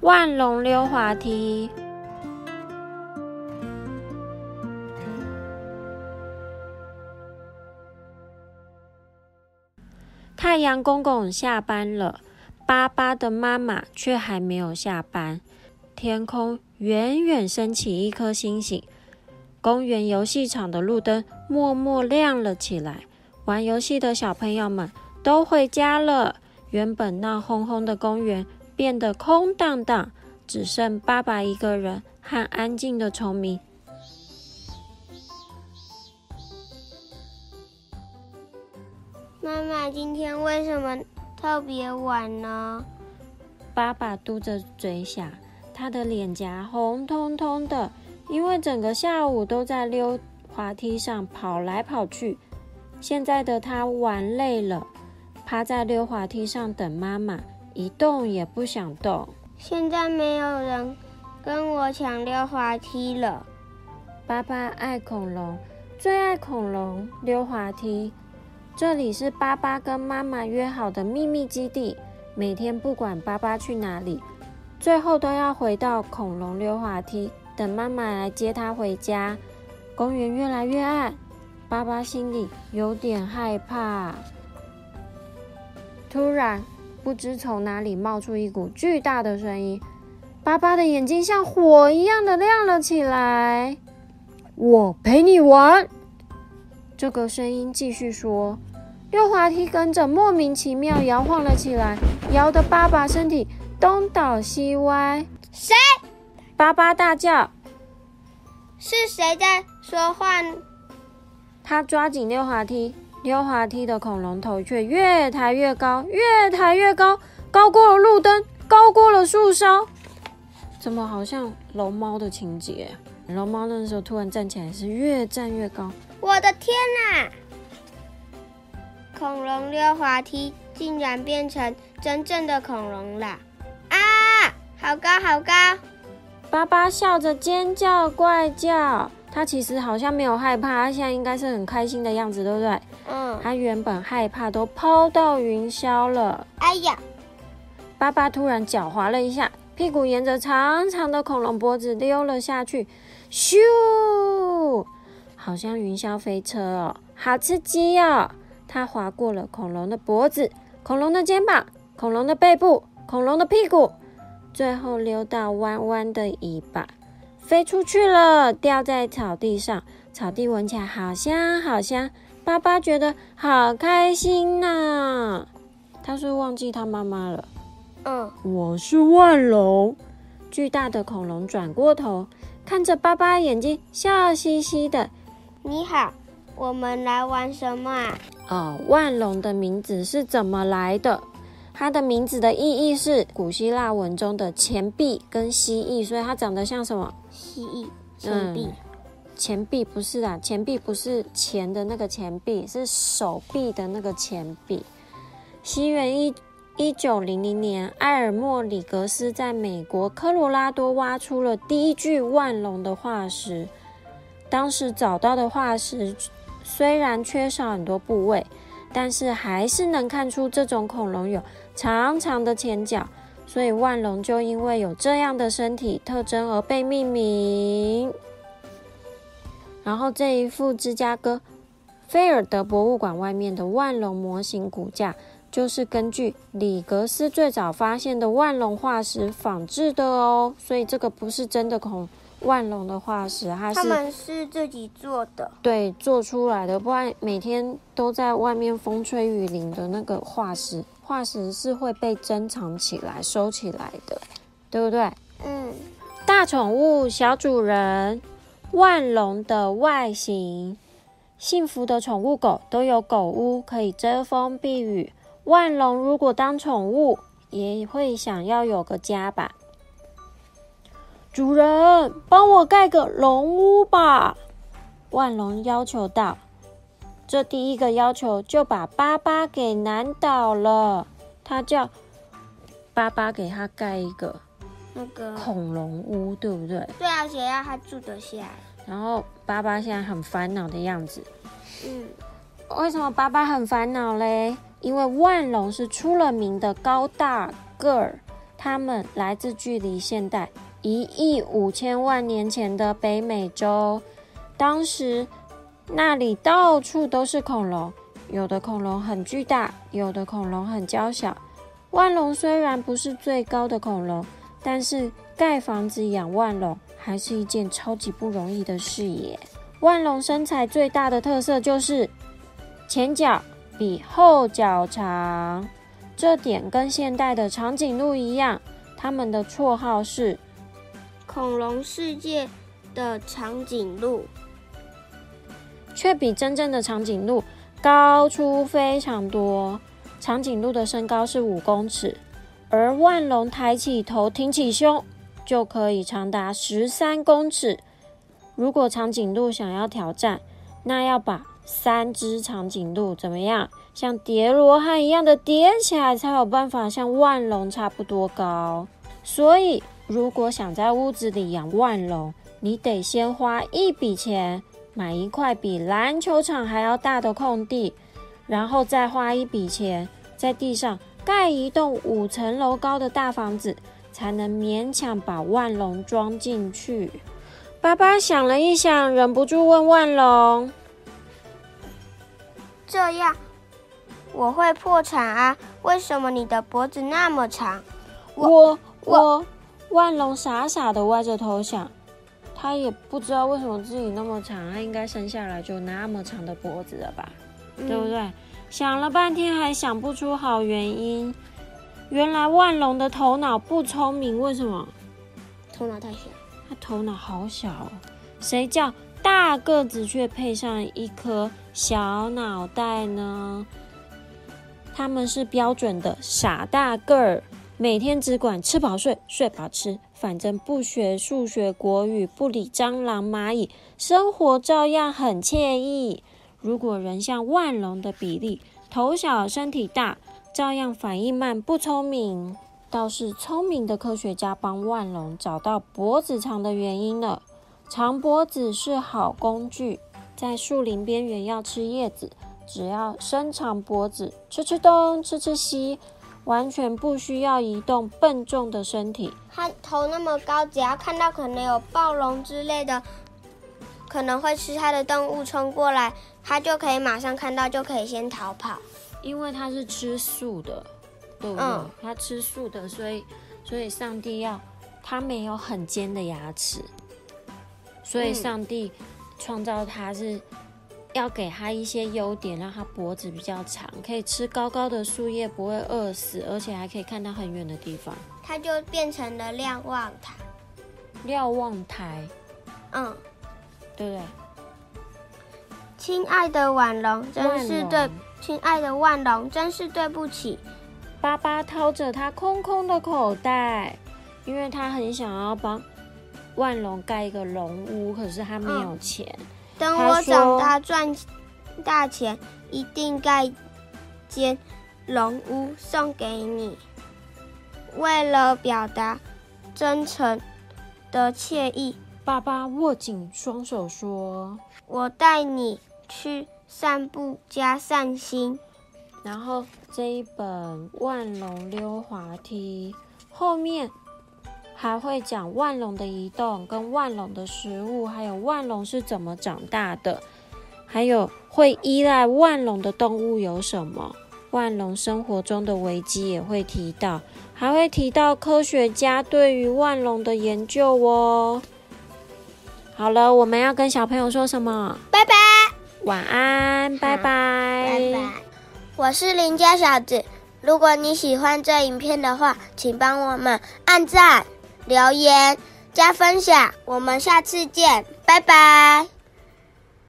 万龙溜滑梯。太阳公公下班了，巴巴的妈妈却还没有下班。天空远远升起一颗星星，公园游戏场的路灯默默亮了起来。玩游戏的小朋友们都回家了，原本闹哄哄的公园变得空荡荡，只剩爸爸一个人和安静的虫鸣。妈妈，今天为什么特别晚呢？爸爸嘟着嘴想，他的脸颊红彤彤的，因为整个下午都在溜滑梯上跑来跑去。现在的他玩累了，趴在溜滑梯上等妈妈，一动也不想动。现在没有人跟我抢溜滑梯了。爸爸爱恐龙，最爱恐龙溜滑梯。这里是爸爸跟妈妈约好的秘密基地。每天不管爸爸去哪里，最后都要回到恐龙溜滑梯，等妈妈来接他回家。公园越来越暗，爸爸心里有点害怕。突然，不知从哪里冒出一股巨大的声音，巴巴的眼睛像火一样的亮了起来。我陪你玩。这个声音继续说。溜滑梯跟着莫名其妙摇晃了起来，摇得爸爸身体东倒西歪。谁？巴巴大叫。是谁在说话？他抓紧溜滑梯，溜滑梯的恐龙头却越抬越高，越抬越高，高过了路灯，高过了树梢。怎么好像龙猫的情节？龙猫那时候突然站起来，是越站越高。我的天哪！恐龙溜滑梯竟然变成真正的恐龙了！啊，好高好高！巴巴笑着尖叫怪叫，他其实好像没有害怕，他现在应该是很开心的样子，对不对？嗯。他原本害怕都抛到云霄了。哎呀！爸爸突然脚滑了一下，屁股沿着长长的恐龙脖子溜了下去，咻！好像云霄飞车哦，好刺激哦！它划过了恐龙的脖子、恐龙的肩膀、恐龙的背部、恐龙的屁股，最后溜到弯弯的尾巴，飞出去了，掉在草地上。草地闻起来好香好香，巴巴觉得好开心呐！他是忘记他妈妈了。嗯，我是万龙。巨大的恐龙转过头，看着巴巴，眼睛笑嘻嘻的。你好，我们来玩什么啊？哦，万龙的名字是怎么来的？它的名字的意义是古希腊文中的钱币跟蜥蜴，所以它长得像什么？蜥蜴。钱币？钱币不是啊，钱币不是钱的那个钱币，是手臂的那个钱币。西元一一九零零年，埃尔莫里格斯在美国科罗拉多挖出了第一具万龙的化石。当时找到的化石。虽然缺少很多部位，但是还是能看出这种恐龙有长长的前脚，所以万龙就因为有这样的身体特征而被命名。然后这一副芝加哥菲尔德博物馆外面的万龙模型骨架，就是根据里格斯最早发现的万龙化石仿制的哦，所以这个不是真的恐龙。万龙的化石，它是他们是自己做的，对，做出来的。不然每天都在外面风吹雨淋的那个化石，化石是会被珍藏起来、收起来的，对不对？嗯。大宠物小主人，万龙的外形，幸福的宠物狗都有狗屋可以遮风避雨。万龙如果当宠物，也会想要有个家吧。主人，帮我盖个龙屋吧！万龙要求道。这第一个要求就把巴巴给难倒了。他叫巴巴给他盖一个那个恐龙屋，对不对？对啊，谁要他住得下？然后巴巴现在很烦恼的样子。嗯，为什么巴巴很烦恼嘞？因为万龙是出了名的高大个儿。他们来自距离现代一亿五千万年前的北美洲。当时那里到处都是恐龙，有的恐龙很巨大，有的恐龙很娇小。万龙虽然不是最高的恐龙，但是盖房子养万龙还是一件超级不容易的事耶。万龙身材最大的特色就是前脚比后脚长，这点跟现代的长颈鹿一样，它们的绰号是恐龙世界的长颈鹿，却比真正的长颈鹿高出非常多。长颈鹿的身高是五公尺，而万龙抬起头、挺起胸就可以长达十三公尺。如果长颈鹿想要挑战，那要把三只长颈鹿怎么样？像叠罗汉一样的叠起来，才有办法像万龙差不多高。所以，如果想在屋子里养万龙，你得先花一笔钱买一块比篮球场还要大的空地，然后再花一笔钱在地上盖一栋五层楼高的大房子，才能勉强把万龙装进去。爸爸想了一想，忍不住问万龙：“这样我会破产啊？为什么你的脖子那么长？”我我万龙傻傻的歪着头想，他也不知道为什么自己那么长，他应该生下来就那么长的脖子了吧？对不对？想了半天还想不出好原因。原来万龙的头脑不聪明，为什么？头脑太小。他头脑好小哦，谁叫大个子却配上一颗小脑袋呢？他们是标准的傻大个儿，每天只管吃饱睡，睡饱吃，反正不学数学、国语，不理蟑螂、蚂蚁，生活照样很惬意。如果人像万龙的比例，头小身体大，照样反应慢，不聪明。倒是聪明的科学家帮万龙找到脖子长的原因了。长脖子是好工具，在树林边缘要吃叶子，只要伸长脖子吃吃东吃吃西，完全不需要移动笨重的身体。它头那么高，只要看到可能有暴龙之类的，可能会吃它的动物冲过来，它就可以马上看到，就可以先逃跑。因为它是吃素的。对不对？他吃素的，所以所以上帝要它没有很尖的牙齿，所以上帝创造它是要给他一些优点，让他脖子比较长，可以吃高高的树叶，不会饿死，而且还可以看到很远的地方。它就变成了瞭望台。瞭望台，嗯，对不对？亲爱的婉龙，真是对，亲爱的万龙，真是对不起。巴巴掏着他空空的口袋，因为他很想要帮万龙盖一个龙屋，可是他没有钱。等我长大赚大钱，一定盖间龙屋送给你。为了表达真诚的歉意，爸爸握紧双手说：“我带你去散步加散心。”然后这一本《万龙溜滑梯》后面还会讲万龙的移动、跟万龙的食物，还有万龙是怎么长大的，还有会依赖万龙的动物有什么？万龙生活中的危机也会提到，还会提到科学家对于万龙的研究哦。好了，我们要跟小朋友说什么？拜拜，晚安，拜拜，拜拜。我是邻家小子，如果你喜欢这影片的话，请帮我们按赞、留言、加分享。我们下次见，拜拜。